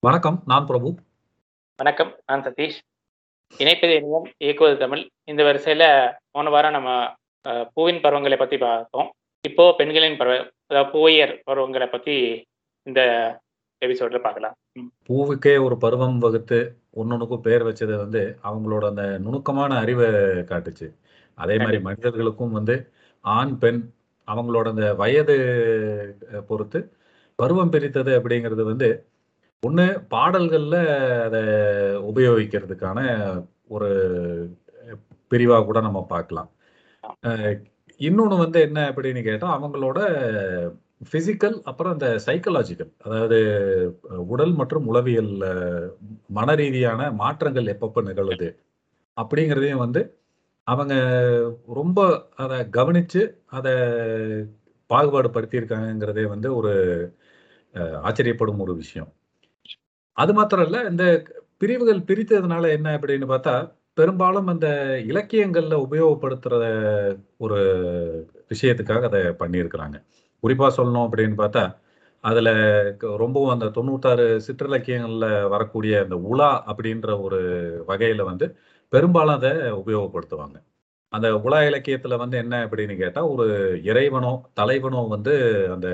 வணக்கம். நான் பிரபு. வணக்கம். நான் சதீஷ். இணைப்பது இனியம், இயக்குவது தமிழ். இந்த வரிசையில போன வாரம் நம்ம பூவின் பருவங்களை பத்தி பார்த்தோம். இப்போ பெண்களின் பருவ அதாவது பூவையர் பருவங்கள பத்தி இந்த எபிசோட்ல பார்க்கலாம். பூவுக்கே ஒரு பருவம் வகுத்து, ஒண்ணொண்ணுக்கும் பேர் வச்சது வந்து, அவங்களோட அந்த நுணுக்கமான அறிவ காட்டுச்சு. அதே கண்டிப்பா. மனிதர்களுக்கும் வந்து ஆண், பெண் அவங்களோட அந்த வயது பொறுத்து பருவம் பிரித்தது அப்படிங்கிறது வந்து, ஒன்று பாடல்களில் அதை உபயோகிக்கிறதுக்கான ஒரு பிரிவாக கூட நம்ம பார்க்கலாம். இன்னொன்று வந்து என்ன அப்படின்னு கேட்டால் அவங்களோட ஃபிசிக்கல் அப்புறம் அந்த சைக்கலாஜிக்கல் அதாவது உடல் மற்றும் உளவியல் மன ரீதியான மாற்றங்கள் எப்பப்போ நிகழுது, அப்படிங்கிறதையும் வந்து அவங்க ரொம்ப அதை கவனித்து அதை பாகுபாடு படுத்தியிருக்காங்கிறதே வந்து ஒரு ஆச்சரியப்படும் ஒரு விஷயம். அது மாத்திரம் இல்ல, இந்த பிரிவுகள் பிரித்ததுனால என்ன அப்படின்னு பார்த்தா, பெரும்பாலும் அந்த இலக்கியங்கள்ல உபயோகப்படுத்துற ஒரு விஷயத்துக்காக அதை பண்ணியிருக்கிறாங்க. குறிப்பா சொல்லணும் அப்படின்னு பார்த்தா, அதுல க ரொம்பவும் அந்த 96 சிற்றிலக்கியங்கள்ல வரக்கூடிய அந்த உலா அப்படின்ற ஒரு வகையில வந்து பெரும்பாலும் அதை உபயோகப்படுத்துவாங்க. அந்த உலா இலக்கியத்துல வந்து என்ன அப்படின்னு கேட்டா, ஒரு இறைவனோ, தலைவனோ வந்து அந்த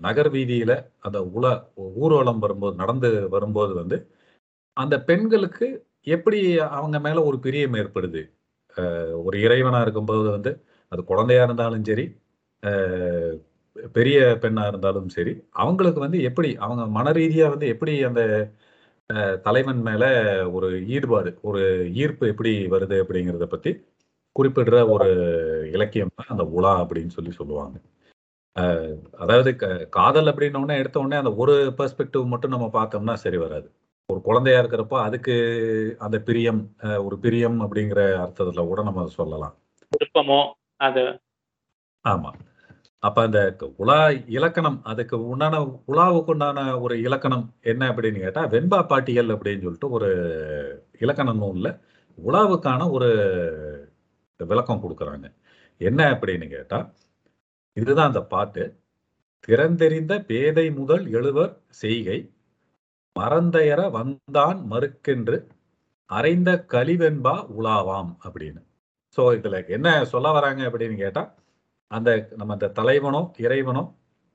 நகர் வீதியில அந்த உலா ஊர்வலம் வரும்போது நடந்து வரும்போது வந்து, அந்த பெண்களுக்கு எப்படி அவங்க மேல ஒரு பிரியம் ஏற்படுது. ஒரு இறைவனா இருக்கும்போது வந்து, அது குழந்தையா இருந்தாலும் சரி, பெரிய பெண்ணா இருந்தாலும் சரி, அவங்களுக்கு வந்து எப்படி அவங்க மன ரீதியாக வந்து எப்படி அந்த தலைவன் மேல ஒரு ஈடுபாடு, ஒரு ஈர்ப்பு எப்படி வருது அப்படிங்கிறத பத்தி குறிப்பிடுற ஒரு இலக்கியம் தான் அந்த உலா அப்படின்னு சொல்லி சொல்லுவாங்க. அதாவது காதல் அப்படின்னோனே எடுத்த உடனே அந்த ஒரு பெர்ஸ்பெக்டிவ் மட்டும் நம்ம பார்த்தோம்னா சரி வராது. ஒரு குழந்தையா இருக்கிறப்போ அதுக்கு அந்த பிரியம், ஒரு பிரியம் அப்படிங்கிற அர்த்தத்துல கூட நம்ம சொல்லலாம். விருப்பமோ, அது ஆமா. அப்ப அந்த உலா இலக்கணம் அதுக்கு உண்டான உலாவுக்கு உண்டான ஒரு இலக்கணம் என்ன அப்படின்னு கேட்டா, வெண்பா பாட்டியல் அப்படின்னு சொல்லிட்டு ஒரு இலக்கண நூல்ல உலாவுக்கான ஒரு விளக்கம் குடுக்குறாங்க. என்ன அப்படின்னு கேட்டா, இதுதான் அந்த பாட்டு. "திறந்தெரிந்த பேதை முதல் எழுவர் செய்கை, மறந்தயர வந்தான் மறுக்கென்று, அறைந்த கலிவெண்பா உலாவாம்" அப்படின்னு. ஸோ இதுல என்ன சொல்ல வராங்க அப்படின்னு கேட்டா, அந்த நம்ம அந்த தலைவனோ, இறைவனோ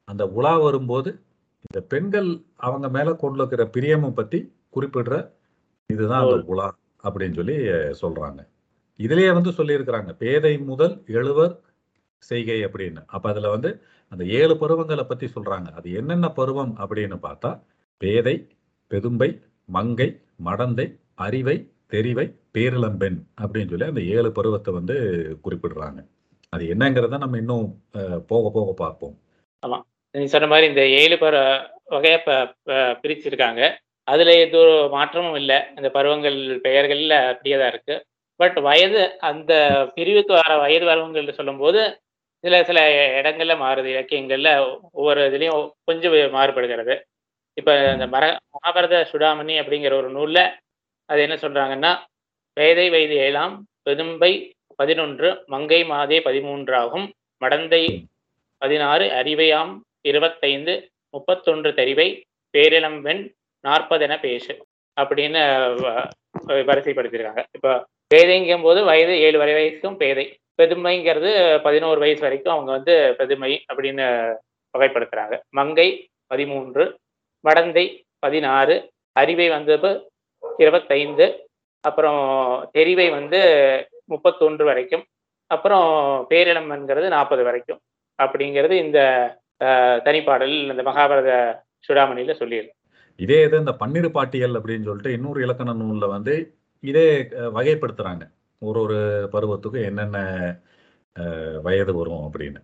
அந்த உலா வரும்போது, இந்த பெண்கள் அவங்க மேல கொண்டிருக்கிற பிரியம பத்தி குறிப்பிடுற இதுதான் அந்த. உலா அப்படின்னு சொல்லி சொல்றாங்க. இதிலேயே வந்து சொல்லியிருக்கிறாங்க. பேதை முதல் எழுவர் செய்கை அப்படின்னு. அப்ப அதுல வந்து அந்த ஏழு பருவங்களை பத்தி சொல்றாங்க. அது என்னென்ன பருவம் அப்படின்னு பார்த்தா, பேதை, பெதும்பை, மங்கை, மடந்தை, அறிவை, தெரிவை, பேரிளம்பெண் அப்படின்னு சொல்லி அந்த ஏழு பருவத்தை வந்து குறிப்பிடுறாங்க. அது என்னங்கிறத நம்ம இன்னும் போக போக பார்ப்போம். ஆமா. நீ சொன்ன மாதிரி இந்த ஏழு பரு வகையா பிரிச்சிருக்காங்க. அதுல எந்த ஒரு மாற்றமும் இல்லை அந்த பருவங்கள் பெயர்கள்ல அப்படியே தான் இருக்கு. பட் வயது அந்த பிரிவுக்கு வர வயது வரம்புகள்னு சொல்லும்போது, சில சில இடங்கள்ல மாறுது. இலக்கியங்கள்ல ஒவ்வொரு இதுலயும் கொஞ்சம் மாறுபடுகிறது. இப்ப இந்த மர மகாபாரத சுடாமணி அப்படிங்கிற ஒரு நூல்ல, அது என்ன சொல்றாங்கன்னா, "பேதை வயது ஏழாம் பெதும்பை 11, மங்கை மாதே 13 ஆகும். மடந்தை பதினாறு அறிவையாம் 25, 31 தெரிவை, பேரிளம்பெண் 40 என பேசு." அப்படின்னு வ வரிசைப்படுத்தியிருக்காங்க. இப்ப பேதைங்கும்போது வயது ஏழு வரை வயசுக்கும் பேதை. பெதுமைங்கிறது 11 வயசு வரைக்கும் அவங்க வந்து பெதுமை அப்படின்னு வகைப்படுத்துறாங்க. மங்கை 13, மடந்தை 16, அறிவை வந்தது இருபத்தைந்து அப்புறம் தெரிவை வந்து 31 வரைக்கும், அப்புறம் பேரிளம்பெண்கிறது 40 வரைக்கும். அப்படிங்கிறது இந்த தனிப்பாடலில் தனிப்பாடல் இந்த மகாபாரத சுடாமணியில சொல்லியிருக்கு. இதே இது இந்த பன்னிரு பாட்டியல் அப்படின்னு சொல்லிட்டு இன்னொரு இலக்கண நூல்ல வந்து இதே வகைப்படுத்துறாங்க. ஒரு ஒரு பருவத்துக்கும் என்னென்ன வயது வரும் அப்படின்னு.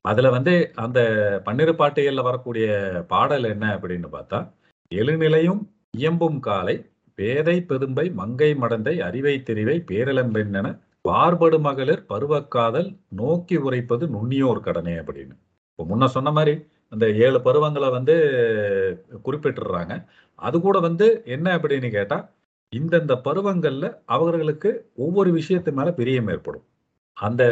அதுல வந்து அந்த பன்னிரு வரக்கூடிய பாடல் என்ன அப்படின்னு பார்த்தா, "எழுநிலையும் இயம்பும் காலை, பேதை பெதும்பை மங்கை மடந்தை அறிவை தெரிவை பேரிளம்பெண் பார்படு மகளிர் பருவக்காதல் நோக்கி உரைப்பது நுண்ணியோர் கடனே" அப்படின்னு. இப்போ முன்ன சொன்ன மாதிரி அந்த ஏழு பருவங்களை வந்து குறிப்பிட்டுறாங்க அது கூட வந்து என்ன அப்படின்னு கேட்டால் இந்தந்த பருவங்கள்ல அவர்களுக்கு ஒவ்வொரு விஷயத்து மேல பிரியம் ஏற்படும். அந்த.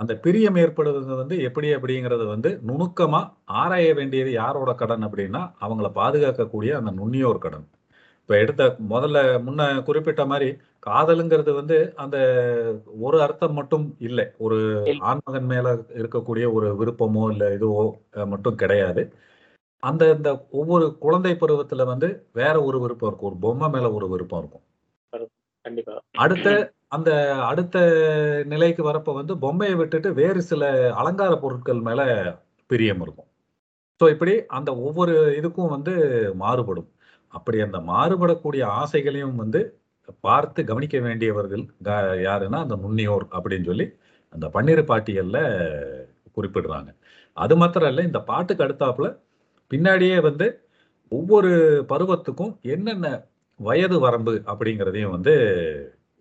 அந்த பிரியம் ஏற்படுவது வந்து எப்படி அப்படிங்கிறது வந்து நுணுக்கமா ஆராய வேண்டியது யாரோட கடன் அப்படின்னா, அவங்கள பாதுகாக்கக்கூடிய அந்த நுண்ணியோர் கடன். இப்ப எடுத்த முதல்ல முன்ன குறிப்பிட்ட மாதிரி காதலுங்கிறது வந்து அந்த ஒரு அர்த்தம் மட்டும் இல்லை ஒரு. ஆண்மகன் மேல இருக்கக்கூடிய ஒரு விருப்பமோ இல்ல இதுவோ மட்டும் கிடையாது அந்த இந்த ஒவ்வொரு குழந்தை பருவத்துல வந்து வேற ஒரு விருப்பம் இருக்கும். ஒரு பொம்மை மேல ஒரு விருப்பம் இருக்கும். அடுத்த அந்த அடுத்த நிலைக்கு வரப்ப வந்து பொம்மையை விட்டுட்டு வேறு சில அலங்கார பொருட்கள் மேல பிரியம் இருக்கும். ஸோ இப்படி அந்த ஒவ்வொரு இதுக்கும் வந்து மாறுபடும். அப்படி அந்த மாறுபடக்கூடிய ஆசைகளையும் வந்து பார்த்து கவனிக்க வேண்டியவர்கள் யாருன்னா அந்த முன்னியோர் அப்படின்னு சொல்லி அந்த பன்னிரு பாட்டியல்ல குறிப்பிடுறாங்க. அது மாத்திரம் இல்லை இந்த பாட்டுக்கு அடுத்தாப்புல பின்னாடியே வந்து ஒவ்வொரு பருவத்துக்கும் என்னென்ன வயது வரம்பு அப்படிங்கிறதையும் வந்து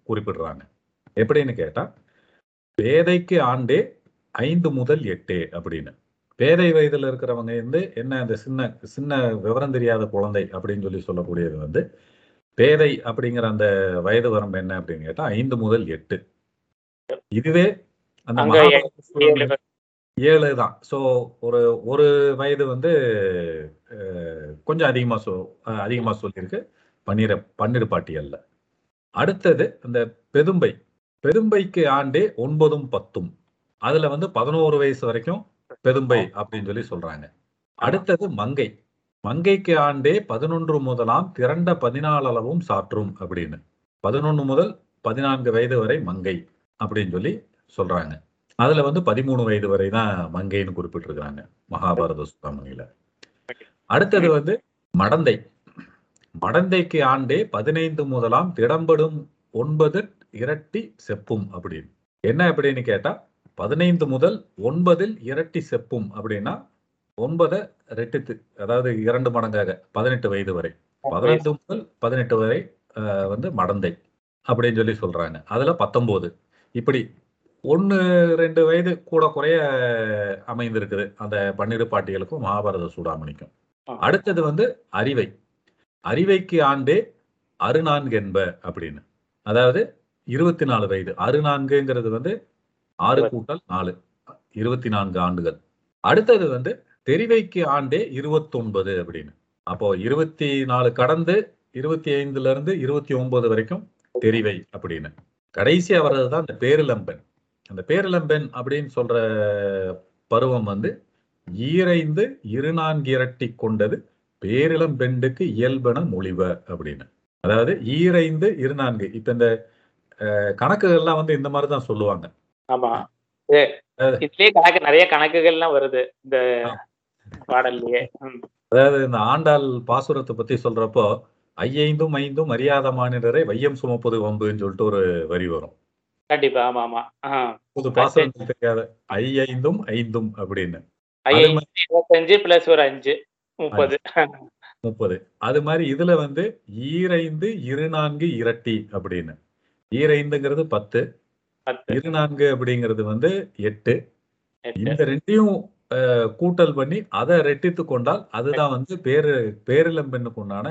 குறிப்பிடுறாங்க. எப்படின்னு கேட்டா பேதைக்கு ஆண்டே ஐந்து முதல் எட்டு அப்படின்னு. பேதை வயதுல இருக்கிறவங்க வந்து என்ன அந்த சின்ன சின்ன விவரம் தெரியாத குழந்தை அப்படின்னு சொல்லி சொல்லக்கூடியது வந்து பேதை அப்படிங்கிற அந்த வயது வரம்பு என்ன அப்படின்னு கேட்டா ஐந்து முதல் எட்டு. இதுவே அந்த ஏழு தான். ஸோ ஒரு ஒரு வயது வந்து கொஞ்சம் அதிகமாக சொ அதிகமாக சொல்லியிருக்கு. பன்னிர பன்னிரு பாட்டியல்ல அடுத்தது அந்த பெதும்பை. பெதும்பைக்கு ஆண்டே ஒன்பதும் பத்தும். அதுல வந்து பதினோரு வயசு வரைக்கும் பெதும்பை அப்படின்னு சொல்லி சொல்றாங்க. அடுத்தது மங்கை. மங்கைக்கு ஆண்டே பதினொன்று முதலாம் திரண்ட பதினாலு அளவும் சாற்றும் அப்படின்னு. பதினொன்று முதல் பதினான்கு வயது வரை மங்கை அப்படின்னு சொல்லி சொல்றாங்க. அதுல வந்து பதிமூணு வயது வரை தான் மங்கைன்னு குறிப்பிட்டிருக்கிறாங்க மகாபாரத சுத்தாமணியில அடுத்தது வந்து மடந்தை. மடந்தைக்கு ஆண்டே பதினைந்து முதலாம் திடம்படும் ஒன்பது இரட்டி செப்பும் அப்படின்னு. என்ன அப்படின்னு கேட்டா பதினைந்து முதல் ஒன்பதில் இரட்டி செப்பும் அப்படின்னா ஒன்பதை ரெட்டித்து அதாவது இரண்டு மடங்காக பதினெட்டு வயது வரை. பதினைந்து முதல் பதினெட்டு வரை வந்து மடந்தை அப்படின்னு சொல்லி சொல்றாங்க. அதுல பத்தொன்பது. இப்படி ஒன்னு ரெண்டு வயது கூட குறைய அமைந்திருக்குது. அந்த பன்னிரு பாட்டிகளுக்கும் மகாபாரத சூடாமணிக்கும். அடுத்தது வந்து அறிவை. அறிவைக்கு ஆண்டே அறுநான்கு என்ப அப்படின்னு. அதாவது இருபத்தி நாலு வயது. அறுநான்குங்கிறது வந்து ஆறு கூட்டல் நாலு. இருபத்தி நான்கு ஆண்டுகள். அடுத்தது வந்து தெரிவைக்கு ஆண்டே இருபத்தொன்பது அப்படின்னு. அப்போ இருபத்தி நாலு கடந்து இருபத்தி ஐந்துல இருந்து இருபத்தி ஒன்பது வரைக்கும் தெரிவை அப்படின்னு. கடைசியா வர்றது தான் அந்த பேரிளம்பெண் அந்த பேரிளம்பெண் அப்படின்னு சொல்ற பருவம் வந்து ஈரைந்து இருநான்கு இரட்டி கொண்டது பேரிளம் பெண்டுக்கு இயல்பென மொழிவ அப்படின்னு. அதாவது ஈரைந்து இருநான்கு. இப்ப இந்த கணக்குகள்லாம் வந்து இந்த மாதிரி தான் சொல்லுவாங்க. ஆமா. இது- இதுலயே கணக்கு நிறைய கணக்குகள்லாம் வருது இந்த பாடல்லையே. அதாவது இந்த ஆண்டாள் பாசுரத்தை பத்தி சொல்றப்போ ஐயைந்தும் ஐந்தும் அறியாத மாநிலரை வையம் சுமப்பது வம்புன்னு சொல்லிட்டு ஒரு வரி வரும். கண்டிப்பா ஆமா ஆமா. புது பாசுரம் தெரியாத ஐயைந்தும் ஐந்தும் அப்படின்னு. அது மாதிரி இருபத்தஞ்சு பிளஸ் ஒரு அஞ்சு முப்பது. முப்பது. அது மாதிரி இதுல வந்து ஈரைந்து இருநான்கு இரட்டி அப்படின்னு. ஈரைந்துங்கிறது பத்து. பத்து. இருநான்கு அப்படிங்கிறது வந்து எட்டு. இந்த ரெண்டையும் கூட்டல் பண்ணி அதை ரெட்டித்து கொண்டால் அதுதான் வந்து பேரு பேரிளம்பெண்ணுக்கு உண்டான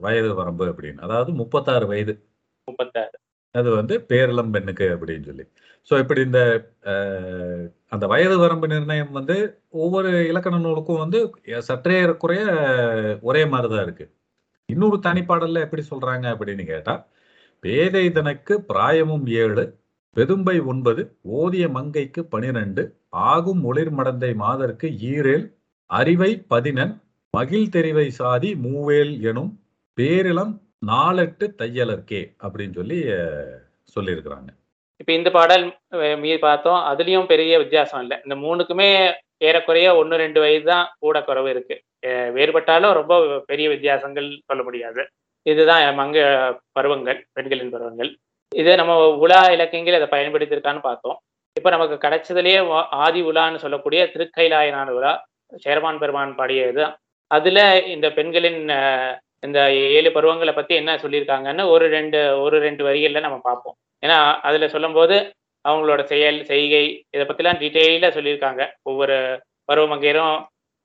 வயது வரம்பு அப்படின்னு. அதாவது முப்பத்தாறு வயது. முப்பத்தாறு. அது வந்து பேரிளம்பெண்ணுக்கு அப்படின்னு சொல்லி. ஸோ இப்படி இந்த அந்த வயது வரம்பு நிர்ணயம் வந்து ஒவ்வொரு இலக்கண நூலுக்கும் வந்து சற்றே குறைய ஒரே மாதிரி தான் இருக்கு. இன்னொரு தனிப்பாடல்ல எப்படி சொல்றாங்க அப்படின்னு கேட்டா பேதைதனுக்கு பிராயமும் ஏழு பெதும்பை ஒன்பது ஓதிய மங்கைக்கு பனிரெண்டு ஆகும் ஒளிர் மடந்தை மாதற்கு ஈரேல் அறிவை பதினன் மகிழ் தெரிவை சாதி மூவேல் எனும் பேரிளம் நாலெட்டு தையலர்க்கே அப்படின்னு சொல்லி சொல்லியிருக்கிறாங்க. இப்ப இந்த பாடல் மீது பார்த்தோம். அதுலயும் பெரிய வித்தியாசம் இல்லை. இந்த மூணுக்குமே ஏறக்குறைய ஒன்று ரெண்டு வயது தான் கூட குறைவு இருக்கு. வேறுபட்டாலும் ரொம்ப பெரிய வித்தியாசங்கள் சொல்ல முடியாது. இதுதான் மங்க பருவங்கள் பெண்களின் பருவங்கள். இதை நம்ம உலா இலக்கியங்கள் அதை பயன்படுத்தியிருக்கான்னு பார்த்தோம். இப்ப நமக்கு கிடைச்சதுலேயே ஆதி உலான்னு சொல்லக்கூடிய திருக்கைலாயனான உலா சேரமான் பெருமான் பாடியது அதுல இந்த பெண்களின் இந்த ஏழு பருவங்களை பத்தி என்ன சொல்லியிருக்காங்கன்னு ஒரு ரெண்டு ஒரு ரெண்டு வரிகள்ல நம்ம பார்ப்போம். ஏன்னா அதுல சொல்லும்போது அவங்களோட செயல் செய்கை இதை பத்திலாம் டீட்டெயிலாக சொல்லியிருக்காங்க. ஒவ்வொரு பருவமங்கையரும்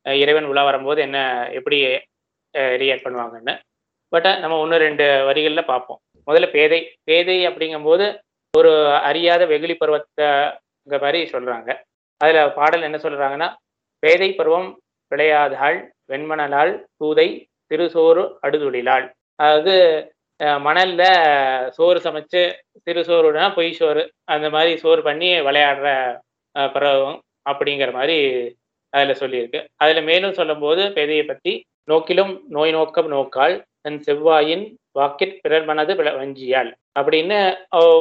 இறைவன் உலா வரும்போது என்ன எப்படி ரியாக்ட் பண்ணுவாங்கன்னு. பட் நம்ம ஒன்று ரெண்டு வரிகளில் பார்ப்போம். முதல்ல பேதை. பேதை அப்படிங்கும்போது ஒரு அறியாத வெகுளி பருவத்தை மாதிரி சொல்றாங்க. அதுல பாடல் என்ன சொல்றாங்கன்னா பேதை பருவம் விளையாதாள் வெண்மணலால் தூதை திருசோறு அடுதுளிலாள். அதாவது அஹ், மணல்ல சோறு சமைச்சு சிறு சோறுனா பொய் சோறு அந்த மாதிரி சோறு பண்ணி விளையாடுற அஹ், பருவம் அப்படிங்கிற மாதிரி அதுல சொல்லியிருக்கு. அதுல மேலும் சொல்லும்போது பேதையை பத்தி நோக்கிலும் நோய் நோக்கம் நோக்கால் தன் செவ்வாயின் வாக்கிற் பிறர் மனது வஞ்சியால் அப்படின்னு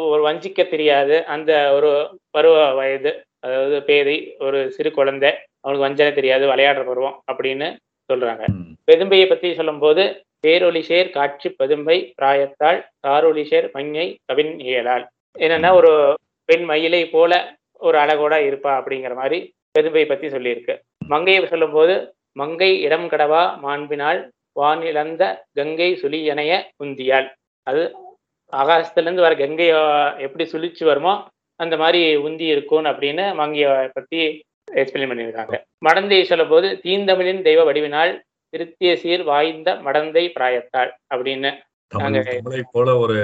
ஒரு வஞ்சிக்க தெரியாது. அந்த ஒரு பருவ வயது அதாவது பேதை ஒரு சிறு குழந்தை அவனுக்கு வஞ்சனை தெரியாது விளையாடுற பருவம் அப்படின்னு சொல்றாங்க. பெதும்பையை பத்தி சொல்லும்போது பேரொலிசேர் காட்சி பெதும்பை பிராயத்தால் தாரொலிசேர் மங்கை கவின் இயலாள் என்னன்னா ஒரு பெண் மயிலை போல ஒரு அழகோட இருப்பா அப்படிங்கிற மாதிரி பெதும்பை பத்தி சொல்லியிருக்கு. மங்கையை சொல்லும்போது மங்கை இடம் கடவா மாண்பினால் வானிழந்த கங்கை சுழியனைய உந்தியால். அது ஆகாசத்துல இருந்து வர கங்கை எப்படி சுழிச்சு வருமோ அந்த மாதிரி உந்தி இருக்கும் அப்படின்னு மங்கையை பத்தி எக்ஸ்பிளைன் பண்ணியிருக்காங்க. மடந்தையை சொல்லும்போது தீந்தமிழின் தெய்வ வடிவினால் திருத்திய சீர் வாய்ந்த மடந்தை பிராயத்தாள் அப்படின்னு தமிழ் போல ஒரு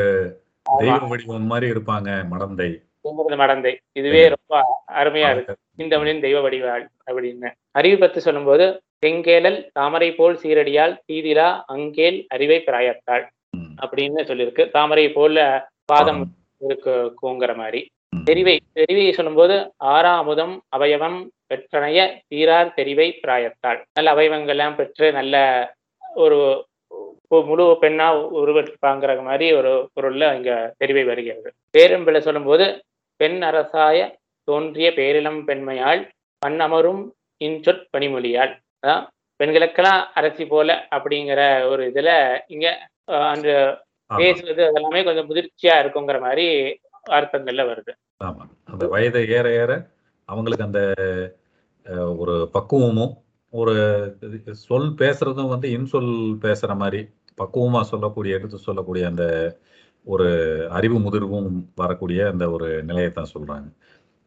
தெய்வ வடிவம் மாதிரி இருப்பாங்க மடந்தை. இந்த மடந்தை. இதுவே ரொம்ப அருமையா இருக்கு. தீந்தமிழின் தெய்வ வடிவாள் அப்படின்னு. அறிவு பத்தி சொல்லும்போது செங்கேலல் தாமரை போல் சீரடியால் தீதிலா அங்கேல் அறிவை பிராயத்தாள். அப்படின்னு சொல்லியிருக்கு. தாமரை போல பாதம் இருக்குங்கிற மாதிரி. தெரிவை தெரிவையை சொல்லும்போது ஆறாமுதம் அவயவம் பெற்றனைய தீரார் தெரிவை பிராயத்தாள். நல்ல அவயவங்கள்லாம் பெற்று நல்ல ஒரு முழு பெண்ணா உருவெடுப்பாங்கிற மாதிரி ஒரு பொருள்ல இங்க தெரிவை வருகிறது. பேரம்பிள்ளை சொல்லும்போது பெண் அரசாய தோன்றிய பேரிளம் பெண்மையால் பன்னமரும் இன்சொற் பனிமொழியால். அதான் பெண்களுக்கெல்லாம் அரசி போல அப்படிங்கிற ஒரு இதுல இங்க அந்த பேசுறது அதெல்லாமே கொஞ்சம் முதிர்ச்சியா இருக்குங்கிற மாதிரி அர்த்தங்கள்ல வருது. ஆமா. அந்த வயது ஏற ஏற அவங்களுக்கு அந்த ஒரு பக்குவமும் ஒரு இது சொல் பேசுறதும் வந்து இன்சொல் பேசுற மாதிரி பக்குவமா சொல்லக்கூடிய எடுத்து சொல்லக்கூடிய அந்த ஒரு அறிவு முதிர்வும் வரக்கூடிய அந்த ஒரு நிலையை தான் சொல்றாங்க.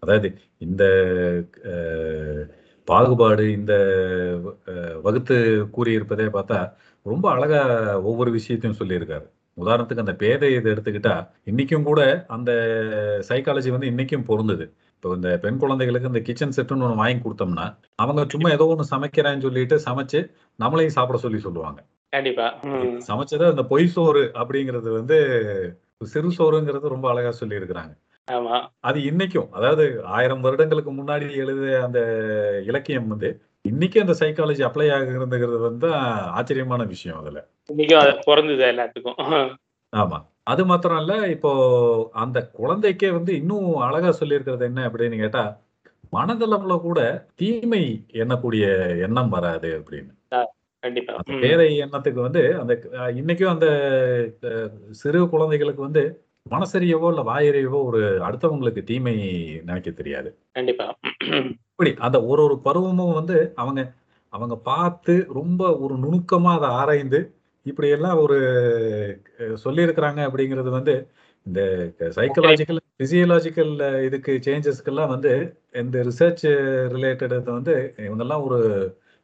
அதாவது இந்த பாகுபாடு இந்த வகுத்து கூறியிருப்பதே பார்த்தா ரொம்ப அழகா ஒவ்வொரு விஷயத்தையும் சொல்லியிருக்காரு. உதாரணத்துக்கு அந்த பேதை இதை எடுத்துக்கிட்டா இன்னைக்கும் கூட அந்த சைக்காலஜி வந்து இன்னைக்கும் பொருந்துது. இப்போ இந்த பெண் குழந்தைகளுக்கு இந்த கிச்சன் செட்டுன்னு ஒன்று வாங்கி கொடுத்தோம்னா அவங்க சும்மா ஏதோ ஒன்று சமைக்கிறேன்னு சொல்லிட்டு சமைச்சு நம்மளையும் சாப்பிட சொல்லி சொல்லுவாங்க. கண்டிப்பா. சமைச்சது அந்த பொய் சோறு அப்படிங்கிறது வந்து சிறு சோறுங்கிறது ரொம்ப அழகா சொல்லி இருக்கிறாங்க அது இன்னைக்கும் அதாவது ஆயிரம் வருடங்களுக்கு முன்னாடி எழுதிய அந்த இலக்கியம் வந்து இன்னைக்கு அந்த சைக்காலஜி அப்ளை ஆகுங்கிறது வந்து ஆச்சரியமான விஷயம் அதுல. இன்னைக்கும் அது பிறந்தது எல்லாத்துக்கும். ஆமா. அது மாத்திரம் இல்ல இப்போ அந்த குழந்தைக்கே வந்து இன்னும் அழகா சொல்லியிருக்கிறது என்ன அப்படின்னு கேட்டா மனதளவுல கூட தீமை எண்ணக்கூடிய எண்ணம் வராது அப்படின்னு. பேரை எண்ணத்துக்கு வந்து அந்த இன்னைக்கும் அந்த சிறு குழந்தைகளுக்கு வந்து மனசறியவோ இல்ல வாயறியவோ ஒரு அடுத்தவங்களுக்கு தீமை நினைக்க தெரியாது. கண்டிப்பா. இப்படி அந்த ஒரு ஒரு பருவமும் வந்து அவங்க அவங்க பார்த்து ரொம்ப ஒரு நுணுக்கமா அதை ஆராய்ந்து இப்படி எல்லாம் ஒரு சொல்லியிருக்கிறாங்க அப்படிங்கிறது வந்து இந்த சைக்கலாஜிக்கல் பிசியலாஜிக்கல் இதுக்கு சேஞ்சஸ்க்கெல்லாம் வந்து இந்த ரிசர்ச் ரிலேட்டட் வந்து இவங்கெல்லாம் ஒரு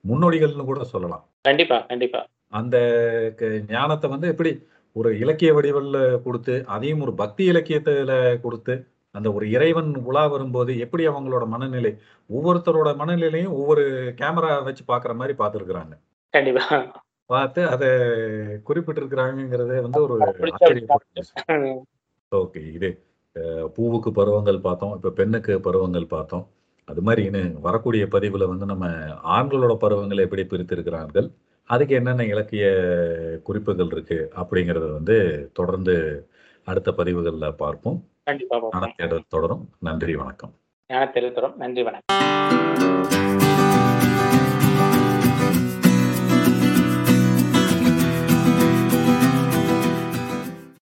முன்னோடிகள்னு கூட சொல்லலாம். கண்டிப்பா கண்டிப்பா. அந்த ஞானத்தை வந்து எப்படி ஒரு இலக்கிய வடிவில் கொடுத்து அதையும் ஒரு பக்தி இலக்கியத்துல கொடுத்து அந்த ஒரு இறைவன் உலா வரும்போது எப்படி அவங்களோட மனநிலை ஒவ்வொருத்தரோட மனநிலையும் ஒவ்வொரு கேமரா வச்சு பார்க்குற மாதிரி பார்த்துருக்குறாங்க. கண்டிப்பா. பார்த்து அதை குறிப்பிட்டிருக்கிறாங்கிறதே வந்து ஒரு. ஓகே இது பூவுக்கு பருவங்கள் பார்த்தோம் இப்போ பெண்ணுக்கு பருவங்கள் பார்த்தோம். அது மாதிரி இன்னும் வரக்கூடிய பதிவில் வந்து நம்ம ஆண்களோட பருவங்களை எப்படி பிரித்திருக்கிறார்கள் அதுக்கு என்னென்ன இலக்கிய குறிப்புகள் இருக்கு அப்படிங்கிறத வந்து தொடர்ந்து அடுத்த பதிவுகளில் பார்ப்போம். கண்டிப்பா பார்ப்போம். ஞான தேடல் தொடரும். நன்றி வணக்கம். ஞான நன்றி வணக்கம்.